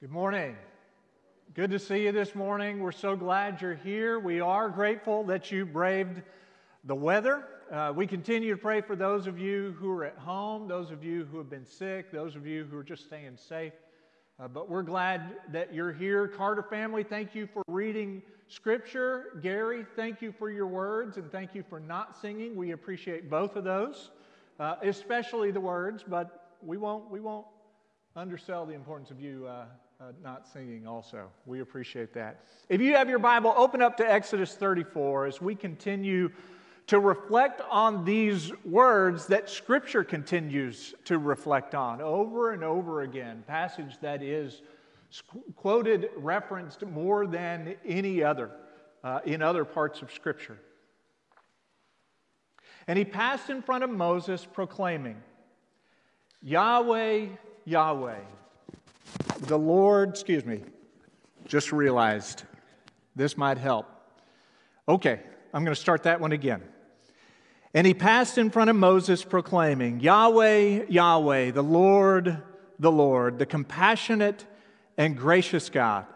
Good morning. Good to see you this morning. We're so glad you're here. We are grateful that you braved the weather. Uh, we continue to pray for those of you who are at home, those of you who have been sick, those of you who are just staying safe. Uh, but we're glad that you're here. Carter family, thank you for reading Scripture. Gary, thank you for your words and thank you for not singing. We appreciate both of those, uh, especially the words, but we won't, we won't undersell the importance of you uh, not singing also. We appreciate that. If you have your Bible, open up to Exodus 34 as we continue to reflect on these words that Scripture continues to reflect on over and over again. Passage that is quoted, referenced more than any other uh, in other parts of Scripture. And he passed in front of Moses, proclaiming, Yahweh, Yahweh the Lord, excuse me, just realized this might help. Okay, I'm going to start that one again. And he passed in front of Moses, proclaiming, Yahweh, Yahweh, the Lord, the Lord, the compassionate and gracious God,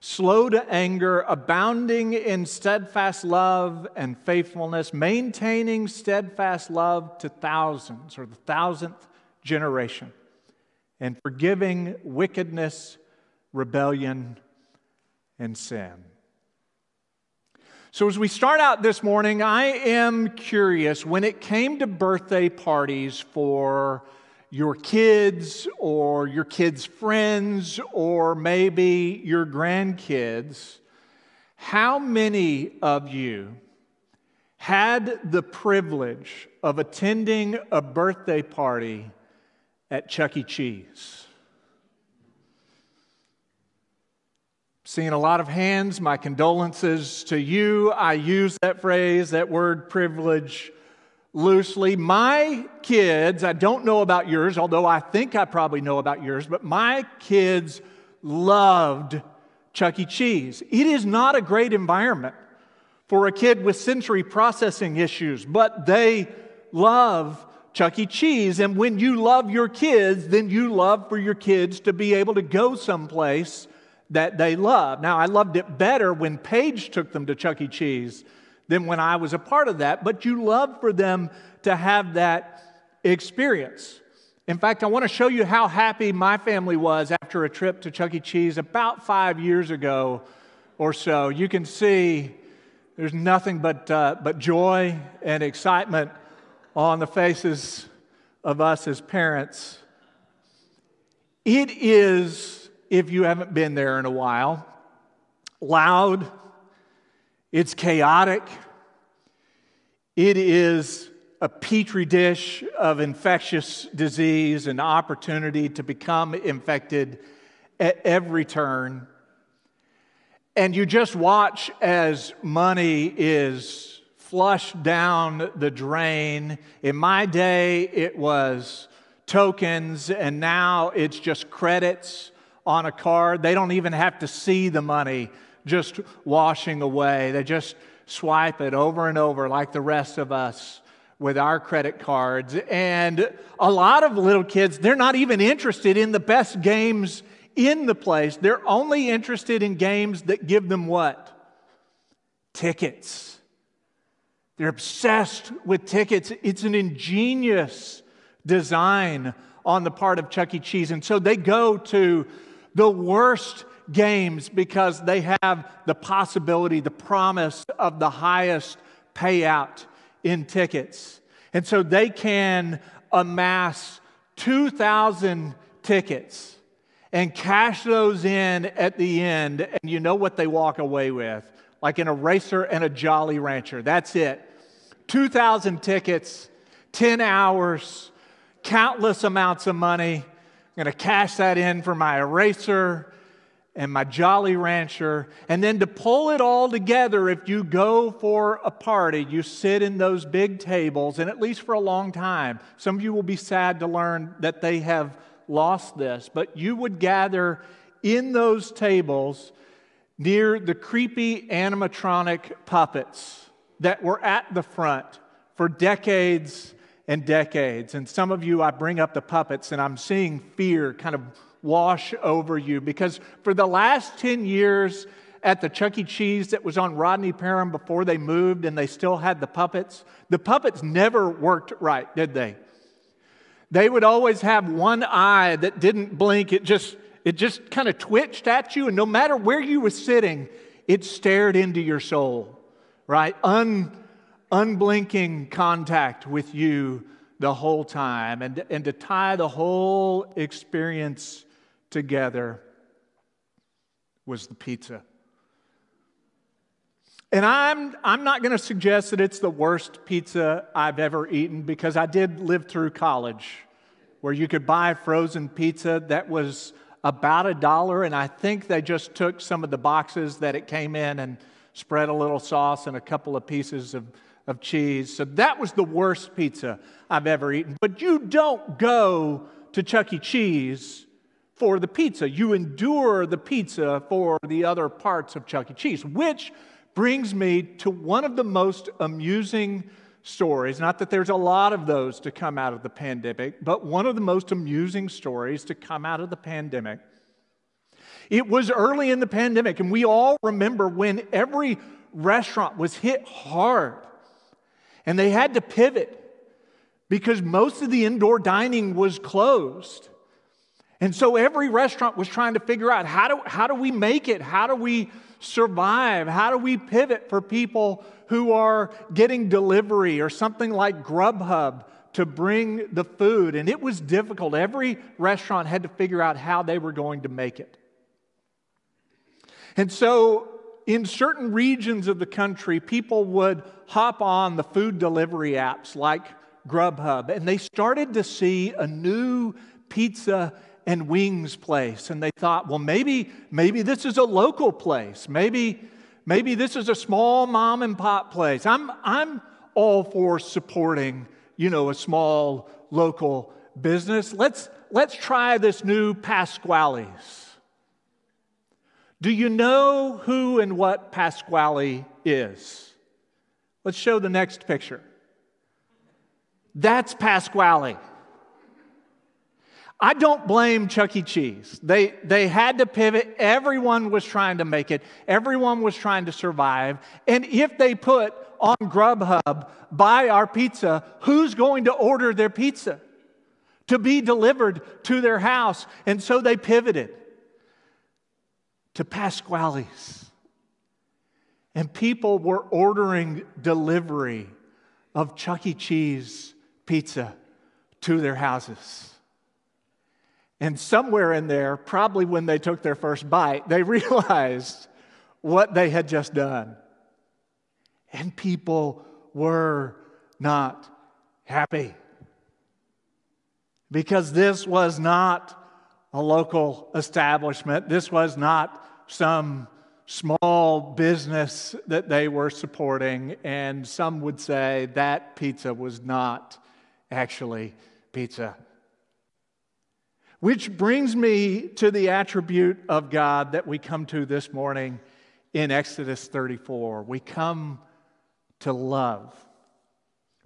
slow to anger, abounding in steadfast love and faithfulness, maintaining steadfast love to thousands or the thousandth generation and forgiving wickedness, rebellion, and sin. So, as we start out this morning, I am curious when it came to birthday parties for your kids or your kids' friends or maybe your grandkids, how many of you had the privilege of attending a birthday party at Chuck E. Cheese. Seeing a lot of hands, my condolences to you. I use that phrase, that word privilege, loosely. My kids, I don't know about yours, although I think I probably know about yours, but my kids loved Chuck E. Cheese. It is not a great environment for a kid with sensory processing issues, but they love Chuck E. Cheese. And when you love your kids, then you love for your kids to be able to go someplace that they love. Now, I loved it better when Paige took them to Chuck E. Cheese than when I was a part of that, but you love for them to have that experience. In fact, I want to show you how happy my family was after a trip to Chuck E. Cheese about five years ago or so. You can see there's nothing but, uh, but joy and excitement on the faces of us as parents. It is, if you haven't been there in a while, loud, it's chaotic, it is a petri dish of infectious disease and opportunity to become infected at every turn. And you just watch as money is flushed down the drain. In my day, it was tokens, and now it's just credits on a card. They don't even have to see the money just washing away. They just swipe it over and over like the rest of us with our credit cards. And a lot of little kids, they're not even interested in the best games in the place. They're only interested in games that give them what? Tickets. They're obsessed with tickets. It's an ingenious design on the part of Chuck E. Cheese. And so they go to the worst games because they have the possibility, the promise of the highest payout in tickets. And so they can amass 2,000 tickets and cash those in at the end. And you know what they walk away with? Like an eraser and a Jolly Rancher. That's it. 2,000 tickets, 10 hours, countless amounts of money. I'm going to cash that in for my eraser and my Jolly Rancher. And then to pull it all together, if you go for a party, you sit in those big tables, and at least for a long time, some of you will be sad to learn that they have lost this, but you would gather in those tables near the creepy animatronic puppets that were at the front for decades and decades. And some of you, I bring up the puppets, and I'm seeing fear kind of wash over you. Because for the last 10 years at the Chuck E. Cheese that was on Rodney Parham before they moved and they still had the puppets, the puppets never worked right, did they? They would always have one eye that didn't blink. It just, it just kind of twitched at you, and no matter where you were sitting, it stared into your soul, right? Un, unblinking contact with you the whole time. And, and to tie the whole experience together was the pizza. And I'm, I'm not going to suggest that it's the worst pizza I've ever eaten because I did live through college where you could buy frozen pizza that was about a dollar. And I think they just took some of the boxes that it came in and spread a little sauce and a couple of pieces of, of cheese. So that was the worst pizza I've ever eaten. But you don't go to Chuck E. Cheese for the pizza, you endure the pizza for the other parts of Chuck E. Cheese, which brings me to one of the most amusing stories. Not that there's a lot of those to come out of the pandemic, but one of the most amusing stories to come out of the pandemic. It was early in the pandemic, and we all remember when every restaurant was hit hard and they had to pivot because most of the indoor dining was closed. And so every restaurant was trying to figure out how do, how do we make it? How do we survive? How do we pivot for people who are getting delivery or something like Grubhub to bring the food? And it was difficult. Every restaurant had to figure out how they were going to make it. And so, in certain regions of the country, people would hop on the food delivery apps like Grubhub, and they started to see a new pizza and wings place. And they thought well maybe maybe this is a local place. Maybe maybe this is a small mom and pop place. I'm i'm all for supporting you know a small local business. Let's let's try this new pasquale's do you know who and what pasquale is let's show the next picture that's pasquale I don't blame Chuck E. Cheese. They, they had to pivot. Everyone was trying to make it, everyone was trying to survive. And if they put on Grubhub, buy our pizza, who's going to order their pizza to be delivered to their house? And so they pivoted to Pasquale's. And people were ordering delivery of Chuck E. Cheese pizza to their houses. And somewhere in there, probably when they took their first bite, they realized what they had just done. And people were not happy. Because this was not a local establishment, this was not some small business that they were supporting. And some would say that pizza was not actually pizza. Which brings me to the attribute of God that we come to this morning in Exodus 34. We come to love.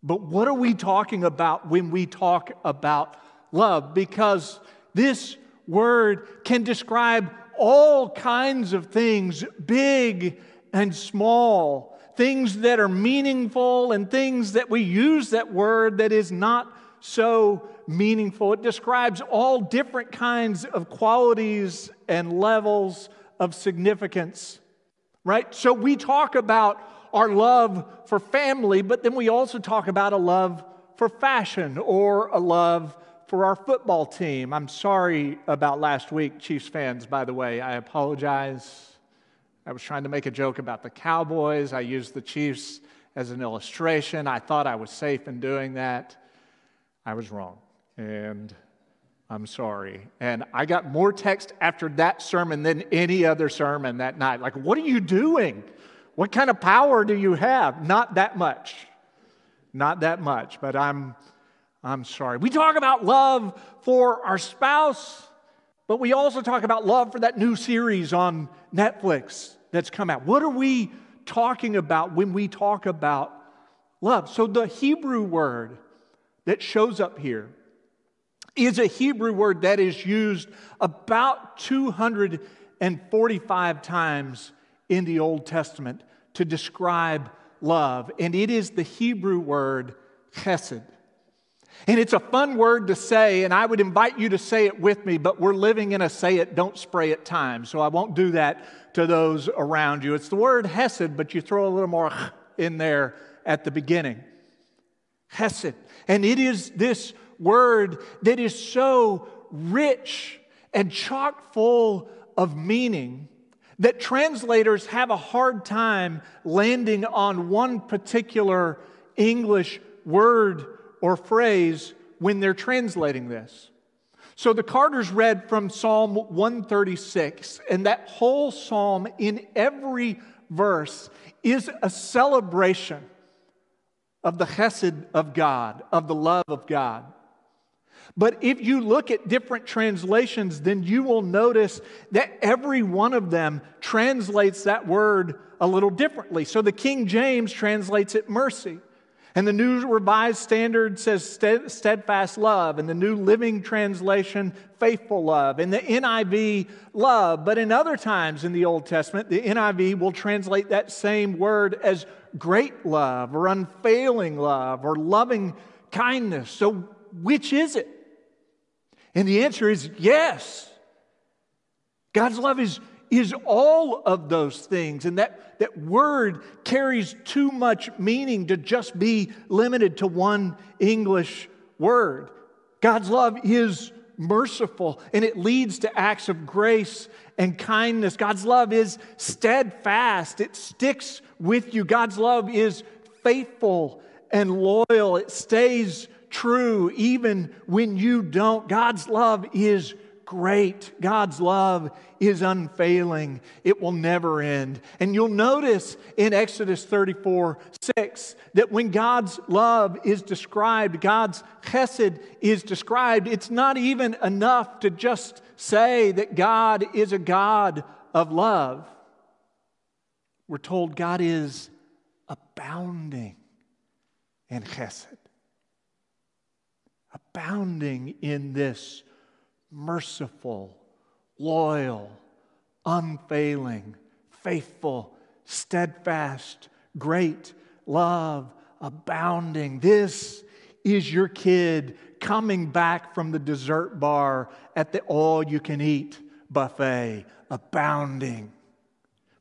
But what are we talking about when we talk about love? Because this word can describe all kinds of things, big and small, things that are meaningful and things that we use that word that is not so meaningful. It describes all different kinds of qualities and levels of significance, right? So we talk about our love for family, but then we also talk about a love for fashion or a love for our football team. I'm sorry about last week, Chiefs fans, by the way. I apologize. I was trying to make a joke about the Cowboys. I used the Chiefs as an illustration. I thought I was safe in doing that. I was wrong, and I'm sorry. And I got more text after that sermon than any other sermon that night. Like, what are you doing? What kind of power do you have? Not that much. Not that much, but I'm I'm sorry. We talk about love for our spouse, but we also talk about love for that new series on Netflix that's come out. What are we talking about when we talk about love? So the Hebrew word that shows up here is a Hebrew word that is used about 245 times in the Old Testament to describe love. And it is the Hebrew word chesed. And it's a fun word to say, and I would invite you to say it with me, but we're living in a say it, don't spray it time, so I won't do that to those around you. It's the word hesed, but you throw a little more in there at the beginning. Hesed. And it is this word that is so rich and chock full of meaning that translators have a hard time landing on one particular English word or phrase when they're translating this. So the Carters read from Psalm 136, and that whole psalm in every verse is a celebration of the chesed of God, of the love of God. But if you look at different translations, then you will notice that every one of them translates that word a little differently. So the King James translates it mercy. And the New Revised Standard says steadfast love, and the New Living Translation, faithful love, and the NIV, love. But in other times in the Old Testament, the NIV will translate that same word as great love, or unfailing love, or loving kindness. So, which is it? And the answer is yes. God's love is, is all of those things. And that, that word carries too much meaning to just be limited to one English word. God's love is merciful and it leads to acts of grace and kindness. God's love is steadfast, it sticks with you. God's love is faithful and loyal, it stays true even when you don't. God's love is great. God's love is unfailing. It will never end. And you'll notice in Exodus 34 6 that when God's love is described, God's chesed is described, it's not even enough to just say that God is a God of love. We're told God is abounding in chesed abounding in this merciful, loyal, unfailing, faithful, steadfast, great love, abounding. This is your kid coming back from the dessert bar at the all you can eat buffet, abounding,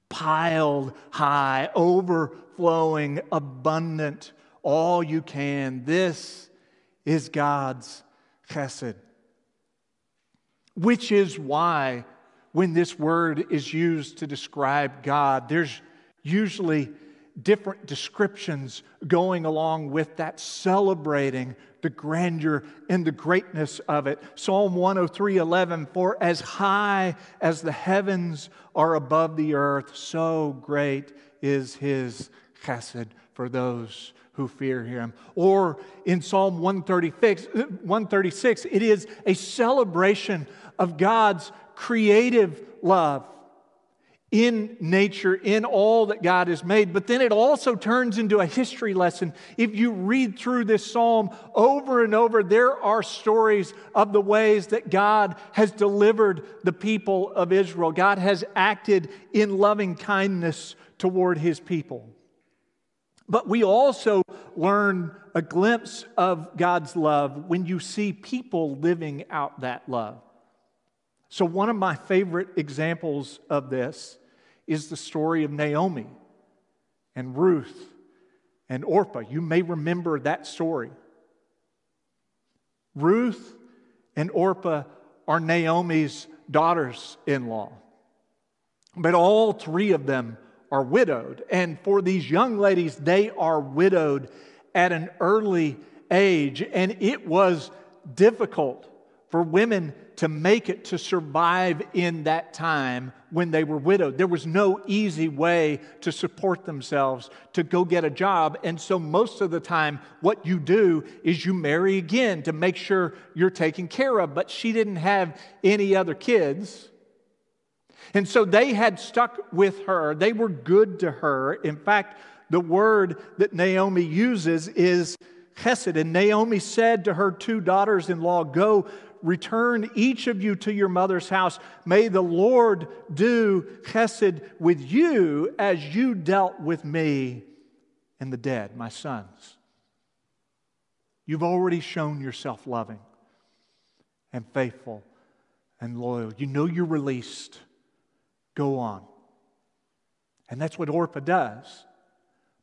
piled high, overflowing, abundant, all you can. This is God's chesed. Which is why, when this word is used to describe God, there's usually different descriptions going along with that, celebrating the grandeur and the greatness of it. Psalm 103 11, for as high as the heavens are above the earth, so great is his chesed for those who fear him. Or in Psalm 136, 136, it is a celebration of God's creative love in nature, in all that God has made. But then it also turns into a history lesson. If you read through this psalm over and over, there are stories of the ways that God has delivered the people of Israel. God has acted in loving kindness toward his people. But we also learn a glimpse of God's love when you see people living out that love. So, one of my favorite examples of this is the story of Naomi and Ruth and Orpah. You may remember that story. Ruth and Orpah are Naomi's daughters in law, but all three of them are widowed. And for these young ladies, they are widowed at an early age. And it was difficult for women to make it to survive in that time when they were widowed. There was no easy way to support themselves to go get a job. And so, most of the time, what you do is you marry again to make sure you're taken care of. But she didn't have any other kids. And so they had stuck with her. They were good to her. In fact, the word that Naomi uses is chesed. And Naomi said to her two daughters in law, Go return each of you to your mother's house. May the Lord do chesed with you as you dealt with me and the dead, my sons. You've already shown yourself loving and faithful and loyal. You know you're released. Go on. And that's what Orpah does.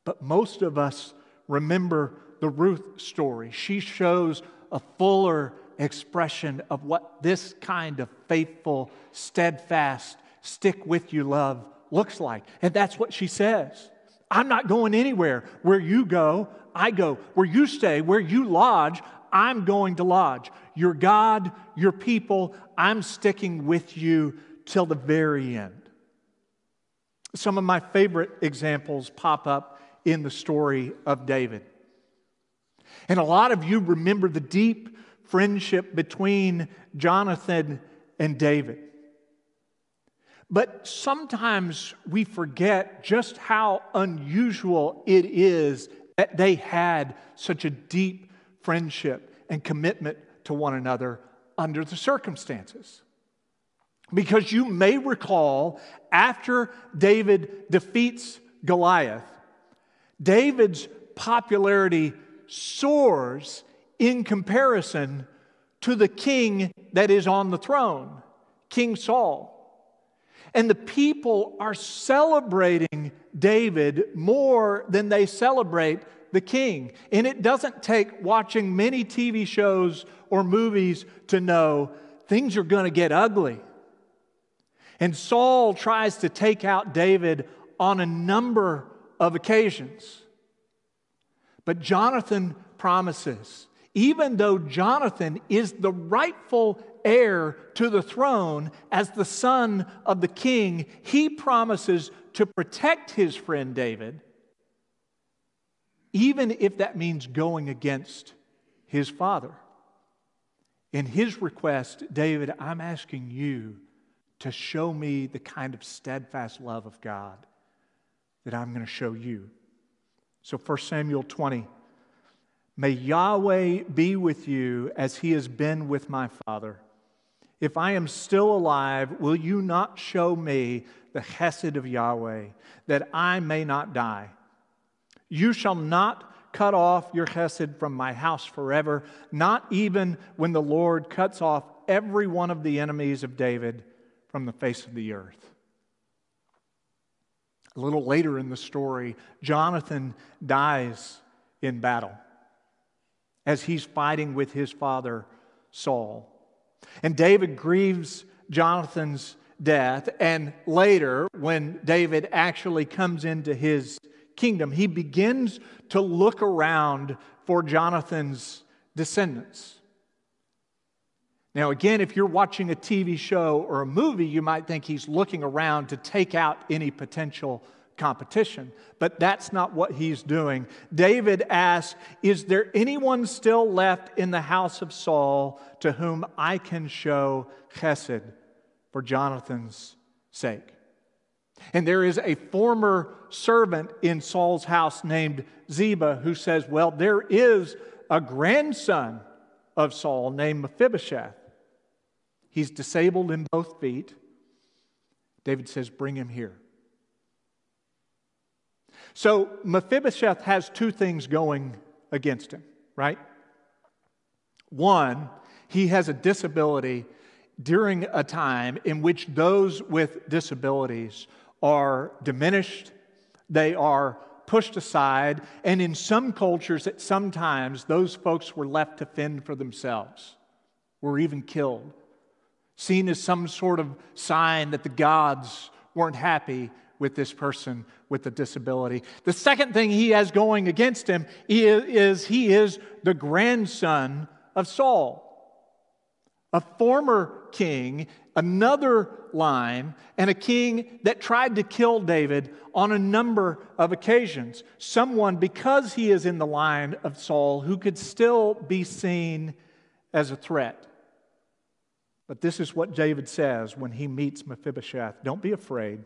But most of us remember the Ruth story. She shows a fuller expression of what this kind of faithful, steadfast, stick with you love looks like. And that's what she says. I'm not going anywhere. Where you go, I go. Where you stay, where you lodge, I'm going to lodge. Your God, your people, I'm sticking with you till the very end. Some of my favorite examples pop up in the story of David. And a lot of you remember the deep friendship between Jonathan and David. But sometimes we forget just how unusual it is that they had such a deep friendship and commitment to one another under the circumstances. Because you may recall, after David defeats Goliath, David's popularity soars in comparison to the king that is on the throne, King Saul. And the people are celebrating David more than they celebrate the king. And it doesn't take watching many TV shows or movies to know things are going to get ugly. And Saul tries to take out David on a number of occasions. But Jonathan promises, even though Jonathan is the rightful heir to the throne as the son of the king, he promises to protect his friend David, even if that means going against his father. In his request, David, I'm asking you to show me the kind of steadfast love of God that I'm going to show you. So 1 Samuel 20. May Yahweh be with you as he has been with my father. If I am still alive, will you not show me the chesed of Yahweh, that I may not die? You shall not cut off your chesed from my house forever, not even when the Lord cuts off every one of the enemies of David from the face of the earth. A little later in the story, Jonathan dies in battle as he's fighting with his father Saul. And David grieves Jonathan's death. And later, when David actually comes into his kingdom, he begins to look around for Jonathan's descendants. Now, again, if you're watching a TV show or a movie, you might think he's looking around to take out any potential competition. But that's not what he's doing. David asks, Is there anyone still left in the house of Saul to whom I can show chesed for Jonathan's sake? And there is a former servant in Saul's house named Ziba who says, Well, there is a grandson of Saul named Mephibosheth. He's disabled in both feet. David says, Bring him here. So Mephibosheth has two things going against him, right? One, he has a disability during a time in which those with disabilities are diminished, they are pushed aside, and in some cultures, at some times, those folks were left to fend for themselves, were even killed seen as some sort of sign that the gods weren't happy with this person with a disability. The second thing he has going against him is, he is the grandson of Saul, a former king, another line, and a king that tried to kill David on a number of occasions. Someone, because he is in the line of Saul, who could still be seen as a threat. But this is what David says when he meets Mephibosheth Don't be afraid,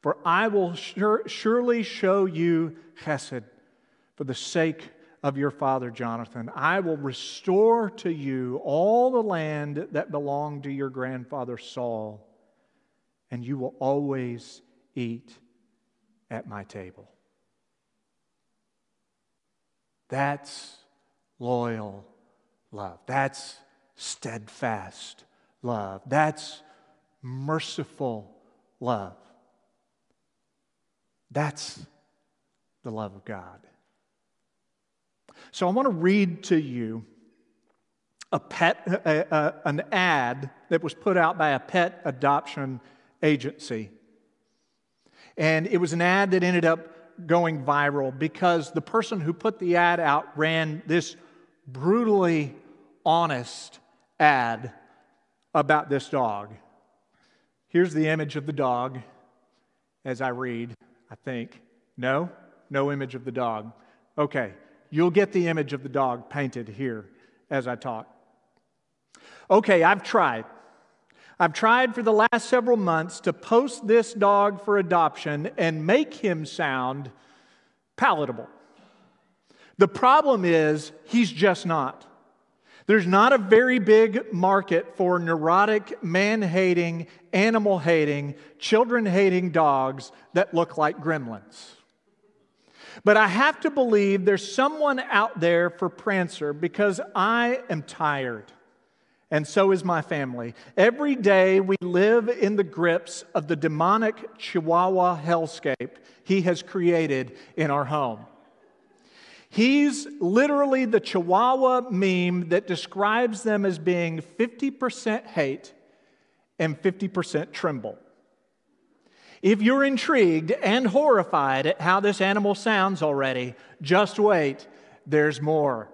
for I will sure, surely show you chesed for the sake of your father Jonathan. I will restore to you all the land that belonged to your grandfather Saul, and you will always eat at my table. That's loyal love. That's steadfast love. That's merciful love. That's the love of God. So I want to read to you a pet, a, a, an ad that was put out by a pet adoption agency. And it was an ad that ended up going viral because the person who put the ad out ran this brutally honest ad about this dog. Here's the image of the dog as I read, I think. No? No image of the dog. Okay, you'll get the image of the dog painted here as I talk. Okay, I've tried. I've tried for the last several months to post this dog for adoption and make him sound palatable. The problem is, he's just not. There's not a very big market for neurotic, man hating, animal hating, children hating dogs that look like gremlins. But I have to believe there's someone out there for Prancer because I am tired. And so is my family. Every day we live in the grips of the demonic Chihuahua hellscape he has created in our home. He's literally the Chihuahua meme that describes them as being 50% hate and 50% tremble. If you're intrigued and horrified at how this animal sounds already, just wait, there's more.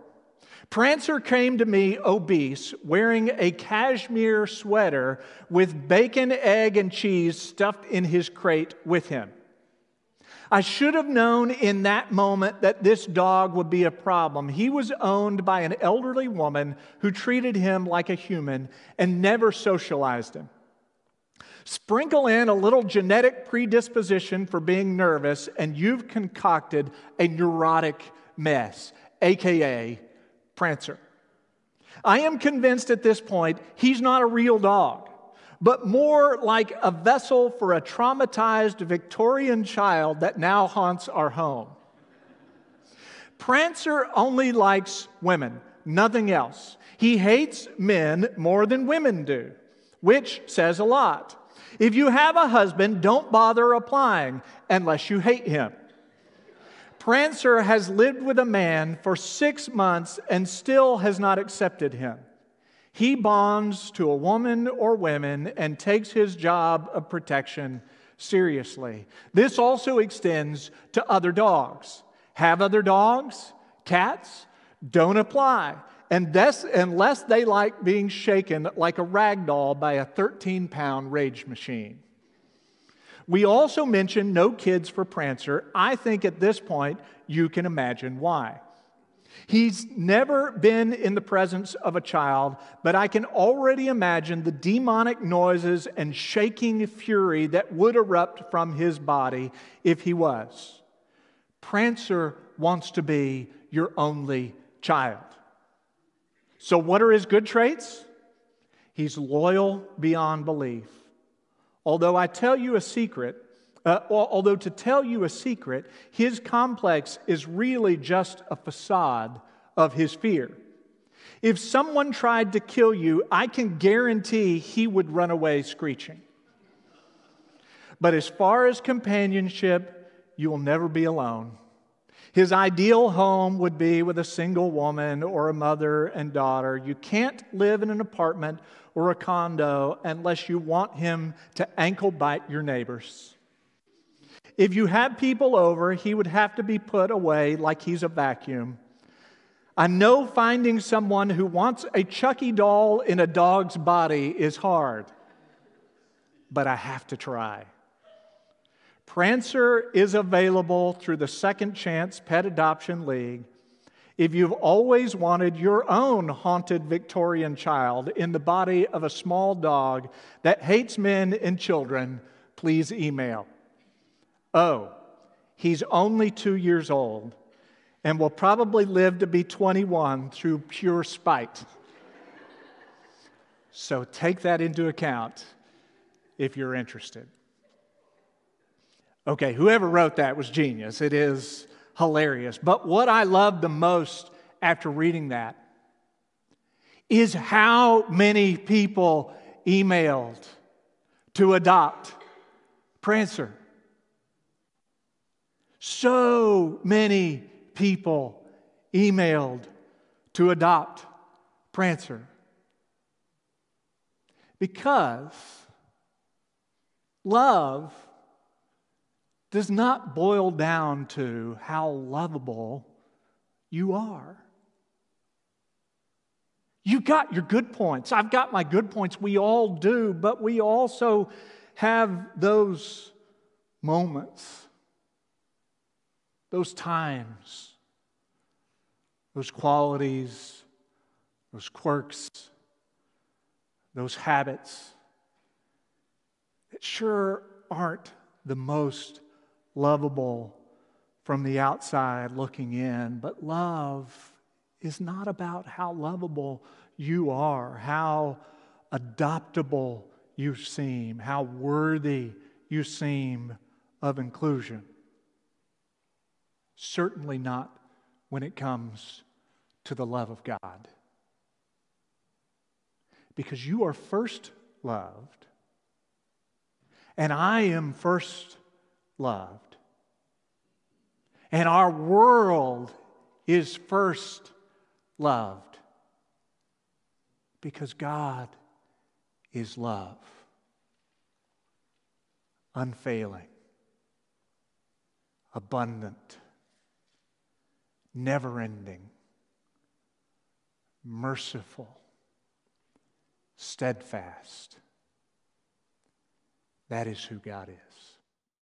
Prancer came to me obese, wearing a cashmere sweater with bacon, egg, and cheese stuffed in his crate with him. I should have known in that moment that this dog would be a problem. He was owned by an elderly woman who treated him like a human and never socialized him. Sprinkle in a little genetic predisposition for being nervous, and you've concocted a neurotic mess, AKA Prancer. I am convinced at this point he's not a real dog, but more like a vessel for a traumatized Victorian child that now haunts our home. Prancer only likes women, nothing else. He hates men more than women do, which says a lot. If you have a husband, don't bother applying unless you hate him. Prancer has lived with a man for six months and still has not accepted him. He bonds to a woman or women and takes his job of protection seriously. This also extends to other dogs. Have other dogs? Cats? Don't apply unless they like being shaken like a rag doll by a 13 pound rage machine. We also mentioned no kids for Prancer. I think at this point you can imagine why. He's never been in the presence of a child, but I can already imagine the demonic noises and shaking fury that would erupt from his body if he was. Prancer wants to be your only child. So, what are his good traits? He's loyal beyond belief. Although I tell you a secret, uh, although to tell you a secret, his complex is really just a facade of his fear. If someone tried to kill you, I can guarantee he would run away screeching. But as far as companionship, you will never be alone. His ideal home would be with a single woman or a mother and daughter. You can't live in an apartment or a condo unless you want him to ankle bite your neighbors. If you have people over, he would have to be put away like he's a vacuum. I know finding someone who wants a Chucky doll in a dog's body is hard, but I have to try. Prancer is available through the Second Chance Pet Adoption League. If you've always wanted your own haunted Victorian child in the body of a small dog that hates men and children, please email. Oh, he's only two years old, and will probably live to be 21 through pure spite. So take that into account if you're interested. Okay, whoever wrote that was genius. It is hilarious. But what I love the most after reading that is how many people emailed to adopt Prancer. So many people emailed to adopt Prancer. Because love does not boil down to how lovable you are. You got your good points. I've got my good points. We all do, but we also have those moments, those times, those qualities, those quirks, those habits that sure aren't the most lovable from the outside looking in, but love is not about how lovable you are, how adoptable you seem, how worthy you seem of inclusion. Certainly not when it comes to the love of God. Because you are first loved, and I am first loved. And our world is first loved because God is love, unfailing, abundant, never ending, merciful, steadfast. That is who God is.